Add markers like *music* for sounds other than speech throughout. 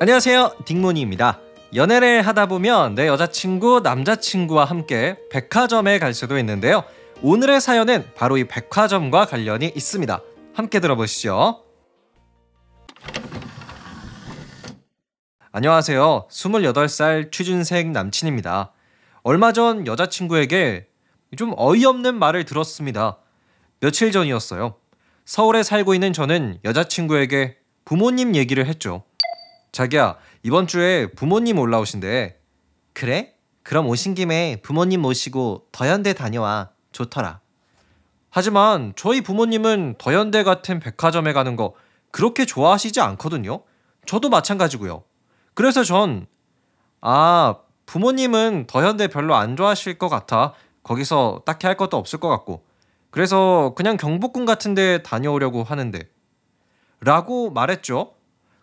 안녕하세요. 딩모니입니다. 연애를 하다 보면 내 여자친구, 남자친구와 함께 백화점에 갈 수도 있는데요. 오늘의 사연은 바로 이 백화점과 관련이 있습니다. 함께 들어보시죠. 안녕하세요. 28살 취준생 남친입니다. 얼마 전 여자친구에게 좀 어이없는 말을 들었습니다. 며칠 전이었어요. 서울에 살고 있는 저는 여자친구에게 부모님 얘기를 했죠. 자기야, 이번 주에 부모님 올라오신대. 그래? 그럼 오신 김에 부모님 모시고 더현대 다녀와. 좋더라. 하지만 저희 부모님은 더현대 같은 백화점에 가는 거 그렇게 좋아하시지 않거든요. 저도 마찬가지고요. 그래서 전, 아, 부모님은 더현대 별로 안 좋아하실 것 같아. 거기서 딱히 할 것도 없을 것 같고. 그래서 그냥 경복궁 같은 데 다녀오려고 하는데. 라고 말했죠.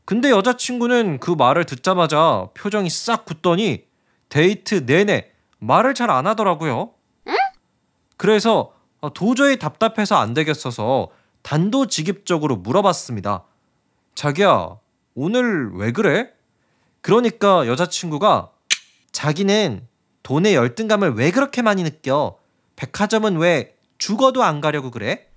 근데 여자친구는 그 말을 듣자마자 표정이 싹 굳더니 데이트 내내 말을 잘 안 하더라고요. 그래서 도저히 답답해서 안 되겠어서 단도직입적으로 물어봤습니다. 자기야, 오늘 왜 그래? 그러니까 여자친구가 자기는 돈의 열등감을 왜 그렇게 많이 느껴? 백화점은 왜 죽어도 안 가려고 그래?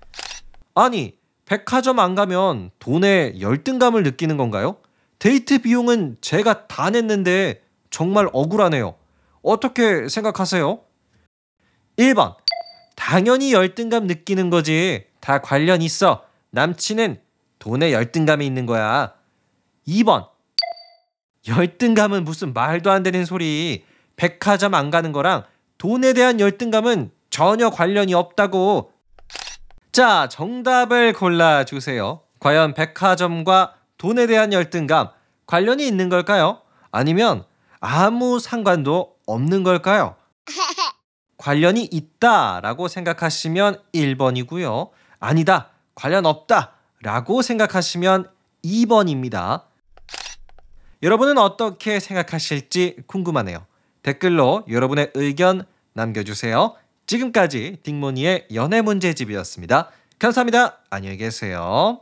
아니, 백화점 안 가면 돈에 열등감을 느끼는 건가요? 데이트 비용은 제가 다 냈는데 정말 억울하네요. 어떻게 생각하세요? 1번. 당연히 열등감 느끼는 거지. 다 관련 있어. 남친은 돈에 열등감이 있는 거야. 2번. 열등감은 무슨 말도 안 되는 소리. 백화점 안 가는 거랑 돈에 대한 열등감은 전혀 관련이 없다고. 자, 정답을 골라주세요. 과연 백화점과 돈에 대한 열등감 관련이 있는 걸까요? 아니면 아무 상관도 없는 걸까요? *laughs* 관련이 있다 라고 생각하시면 1번이고요. 아니다. 관련 없다 라고 생각하시면 2번입니다. 여러분은 어떻게 생각하실지 궁금하네요. 댓글로 여러분의 의견 남겨주세요. 지금까지 딩모니의 연애 문제집이었습니다. 감사합니다. 안녕히 계세요.